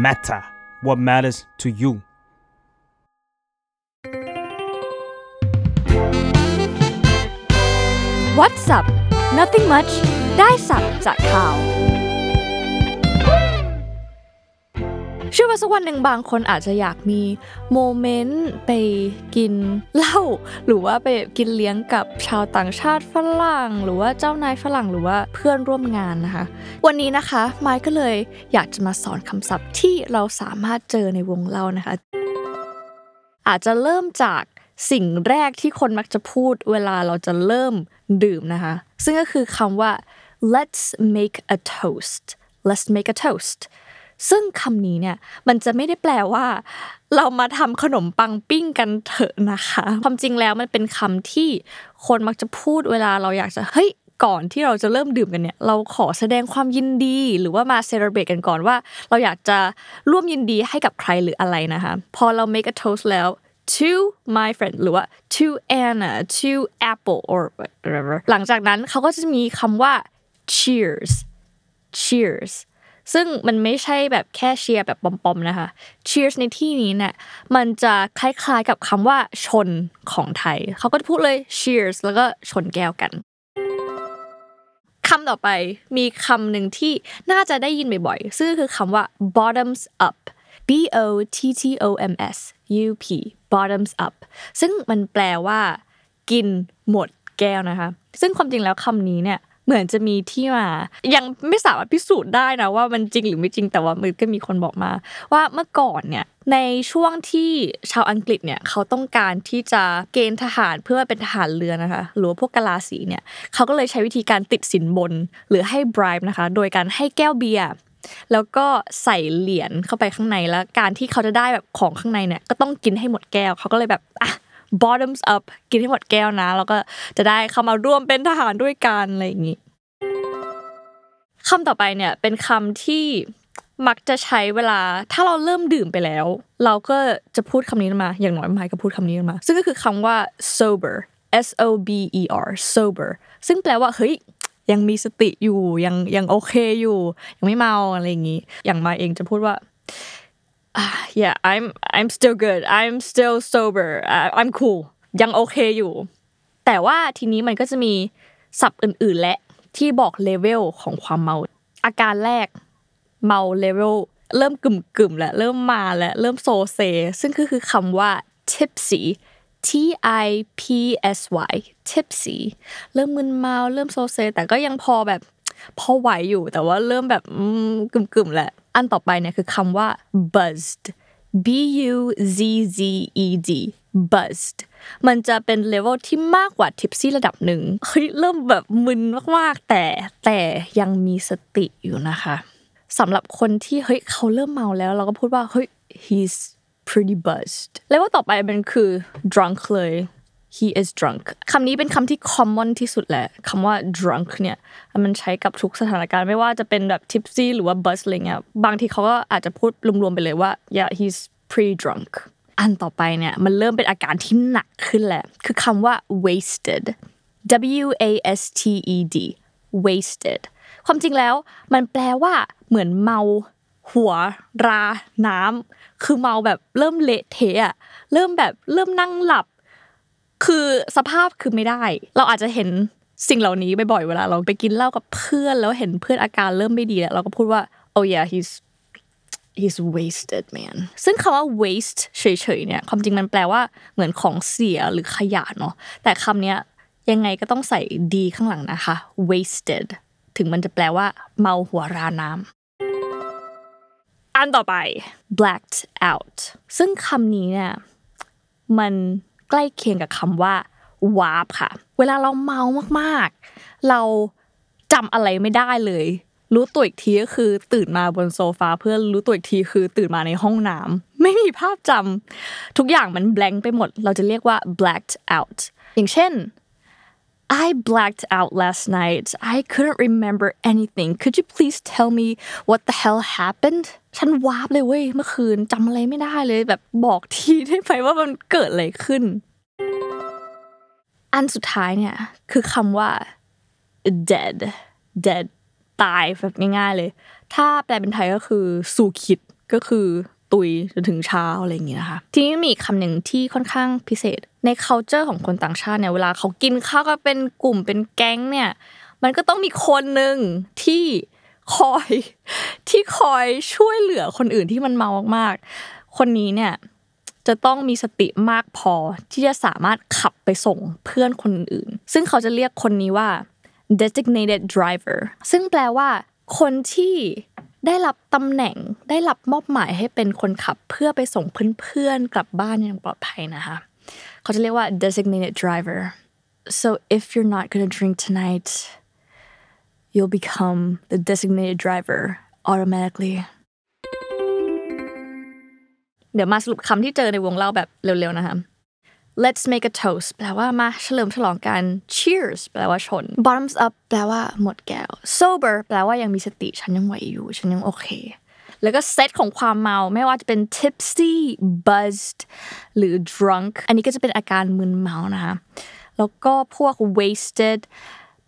matter what matters to you What's up Nothing much ได้สับจากข่าว เชื่อว่าสักวันหนึ่งบางคนอาจจะอยากมีโมเมนต์ไปกินเหล้าหรือว่าไปกินเลี้ยงกับชาวต่างชาติฝรั่ง หรือว่าเจ้านายฝรั่งหรือว่าเพื่อนร่วมงานนะคะ วันนี้นะคะไมค์ก็เลยอยากจะมาสอนคำศัพท์ที่เราสามารถเจอในวงเล่านะคะ อาจจะเริ่มจากสิ่งแรกที่คนมักจะพูดเวลาเราจะเริ่มดื่มนะคะ ซึ่งก็คือคำว่า let's make a toast let's make a toast ซึ่งคำนี้เนี่ยมันจะไม่ได้แปลว่า เรามาทำขนมปังปิ้งกันเถอะนะคะ ความจริงแล้วมันเป็นคำที่คนมักจะพูดเวลาเราอยากจะเฮ้ยก่อนที่เราจะเริ่มดื่มกันเนี่ยเราขอแสดงความยินดี หรือว่ามาเซเลบรตกันก่อนว่า เราอยากจะร่วมยินดีให้กับใครหรืออะไรนะคะพอเรา make a toast แล้ว to my friend หรือว่า to Anna to Apple or whatever หลังจากนั้นเขาก็จะมีคำว่า cheers cheers ซึ่งมันไม่ใช่แบบแค่เชียร์แบบปอมๆนะคะ cheers ในที่นี้เนี่ยมันจะคล้ายๆกับคำว่าชนของไทย เขาก็จะพูดเลย cheers แล้วก็ชนแก้วกันคำต่อไปมีคำหนึ่งที่น่าจะได้ยินบ่อยๆ ซึ่งคือคำว่า bottoms up B O T T O M S U P bottoms up ซึ่งมันแปลว่า กินหมดแก้วนะคะ ซึ่งความจริงแล้วคำนี้เนี่ย เหมือนจะมีที่มา ยังไม่สามารถพิสูจน์ได้นะว่ามันจริงหรือไม่จริงแต่ว่ามันก็มีคนบอกมา ว่าเมื่อก่อนเนี่ยในช่วงที่ชาวอังกฤษเนี่ยเขาต้องการที่จะเกณฑ์ทหารเพื่อเป็นทหารเรือนะคะหรือว่าพวกกะลาสีเนี่ยเขาก็เลยใช้วิธีการติดสินบน หรือให้ bribe นะคะ โดยการให้แก้วเบียร์แล้วก็ใส่เหรียญเข้าไปข้างในแล้ว การที่เขาจะได้แบบของข้างในเนี่ยก็ต้องกินให้หมดแก้วเขาก็เลยแบบอะ bottoms up กินให้หมดแก้วนะ แล้วก็จะได้เข้ามาร่วมเป็นทหารด้วยกันอะไรอย่างนี้ คำต่อไปเนี่ยเป็นคำที่มักจะใช้เวลา ถ้าเราเริ่มดื่มไปแล้ว เราก็จะพูดคำนี้มา อย่างน้อยไมค์ก็พูดคำนี้มา ซึ่งก็คือคำว่า sober S O B E R sober ซึ่งแปลว่าเฮ้ยยังมีสติอยู่ยังยังโอเคอยู่ ยังไม่เมาอะไรอย่างนี้ อย่างมาเองจะพูดว่า ah, yeah I'm I'm still good I'm still sober uh, I'm cool ยังโอเคอยู่ แต่ว่าทีนี้มันก็จะมีศัพท์อื่น ๆ และ ที่บอกเลเวลของความเมา อาการแรกเมาเลเวลเริ่มกึ่มกึ่มๆแล้วเริ่มมาแล้วเริ่มโซเซ ซึ่งก็คือคำว่า tipsy T I P S Y tipsy เริ่มมึนเมาเริ่มโซเซ แต่ก็ยังพอแบบพอไหวอยู่แต่ว่าเริ่มแบบกึ่มกึ่มๆแหละอันต่อไปเนี่ยคือคำว่า buzzed B U Z Z E D buzzed มันจะเป็นเลเวลที่มากกว่า tipsy ระดับหนึ่งเฮ้ยเริ่มแบบมึนมากๆ แต่แต่ยังมีสติอยู่นะคะสำหรับคนที่เฮ้ยเขาเริ่มเมาแล้ว เราก็พูดว่าเฮ้ย he's pretty buzzed แล้วต่อไปมันคือ drunk เลย he is drunk คำนี้เป็นคำที่ common ที่สุดแหละคำว่า drunk เนี่ยมันใช้กับทุกสถานการณ์ไม่ว่าจะเป็นแบบ tipsy หรือว่า buzz อะไรเงี้ยบางทีเขาก็อาจจะพูดรวมๆไปเลยว่า yeah he's pretty drunk อันต่อไปเนี่ยมันเริ่มเป็นอาการที่หนักขึ้นแหละคือคำว่า wasted W A S T E D wasted ความจริงแล้วมันแปลว่าเหมือนเมา หัว รา น้ำคือเมาแบบเริ่มเละเทะเริ่มแบบเริ่มนั่งหลับ คือสภาพคือไม่ได้ เราอาจจะเห็นสิ่งเหล่านี้บ่อยๆเวลาเราไปกินเหล้ากับเพื่อนแล้วเห็นเพื่อนอาการเริ่มไม่ดีแล้วเราก็พูดว่า oh yeah he's he's wasted man ซึ่งคำว่า waste เฉยๆเนี่ยความจริงมันแปลว่าเหมือนของเสียหรือขยะเนาะแต่คำเนี้ยยังไงก็ต้องใส่ดีข้างหลังนะคะ wasted ถึงมันจะแปลว่า เมาหัวราน้ำอันต่อไป blacked out ซึ่งคำนี้เนี่ยมัน ใกล้เคียงกับคำว่าวาร์ปค่ะ เวลาเราเมามากๆ เราจำอะไรไม่ได้เลย รู้ตัวอีกทีก็คือตื่นมาบนโซฟาเพื่อรู้ตัวอีกทีคือตื่นมาในห้องน้ำไม่มีภาพจำทุกอย่างมัน blank ไปหมด เราจะเรียกว่า blacked out อย่างเช่น I blacked out last night. I couldn't remember anything. Could you please tell me what the hell happened? ฉันวาร์ปเลยเว้ยเมื่อคืนจำอะไรไม่ได้เลยแบบบอกทีได้ไหมว่ามันเกิดอะไรขึ้น อันสุดท้ายเนี่ยคือคำว่า dead dead ตายแบบง่ายๆเลย ถ้าแปลเป็นไทยก็คือสู่คิดก็คือ ตุยจนถึงเช้าอะไรอย่างงี้นะคะ ทีนี้มีคำหนึ่งที่ค่อนข้างพิเศษ ใน culture ของคนต่างชาติเนี่ยเวลาเขากินข้าวกันเป็นกลุ่มเป็นแก๊งเนี่ย มันก็ต้องมีคนหนึ่งที่คอยที่คอยช่วยเหลือคนอื่นที่มันเมามากๆ คนนี้เนี่ยจะต้องมีสติมากพอที่จะสามารถขับไปส่งเพื่อนคนอื่น ซึ่งเขาจะเรียกคนนี้ว่า designated driver ซึ่งแปลว่า คนที่ ได้รับตำแหน่งได้รับมอบหมายให้เป็นคนขับเพื่อไปส่งเพื่อนๆกลับบ้านอย่างปลอดภัยนะคะเขาจะเรียกว่า designated driver so if you're not gonna drink tonight you'll become the designated driver automatically เดี๋ยวมาสรุปคำที่เจอในวงเล่าแบบเร็วๆนะคะ Let's make a toast แปลว่ามาเฉลิมฉลองกัน Cheers แปลว่าชน Bottoms up แปลว่าหมดแก้ว Sober แปลว่ายังมีสติฉันยังไหวอยู่ ฉันยังโอเค แล้วก็เซตของความเมาไม่ว่าจะเป็น tipsy buzzed หรือ drunk อันนี้ก็จะเป็นอาการมึนเมานะคะแล้วก็พวก wasted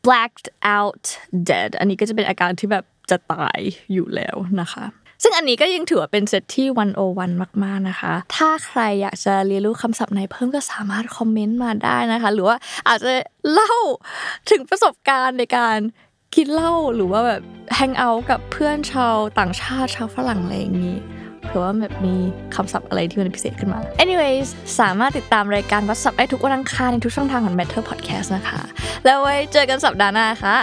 blacked out dead อันนี้ก็จะเป็นอาการที่แบบจะตายอยู่แล้วนะคะ ซึ่งอันนี้ก็ยังถือว่าเป็นเซตที่ 101 มาก ๆ นะคะ ถ้าใครอยากจะเรียนรู้คำศัพท์ไหนเพิ่มก็สามารถคอมเมนต์มาได้นะคะ หรือว่าอาจจะเล่าถึงประสบการณ์ในการกินเหล้าหรือว่าแบบแฮงเอาท์กับเพื่อนชาวต่างชาติชาวฝรั่งอะไรอย่างนี้เผื่อว่าแบบมีคำศัพท์อะไรที่มันพิเศษขึ้นมา anyways สามารถติดตามรายการวัดศัพท์ได้ทุกวันอังคารในทุกช่องทางของ Matter Podcast นะคะ แล้วไว้เจอกันสัปดาห์หน้าค่ะ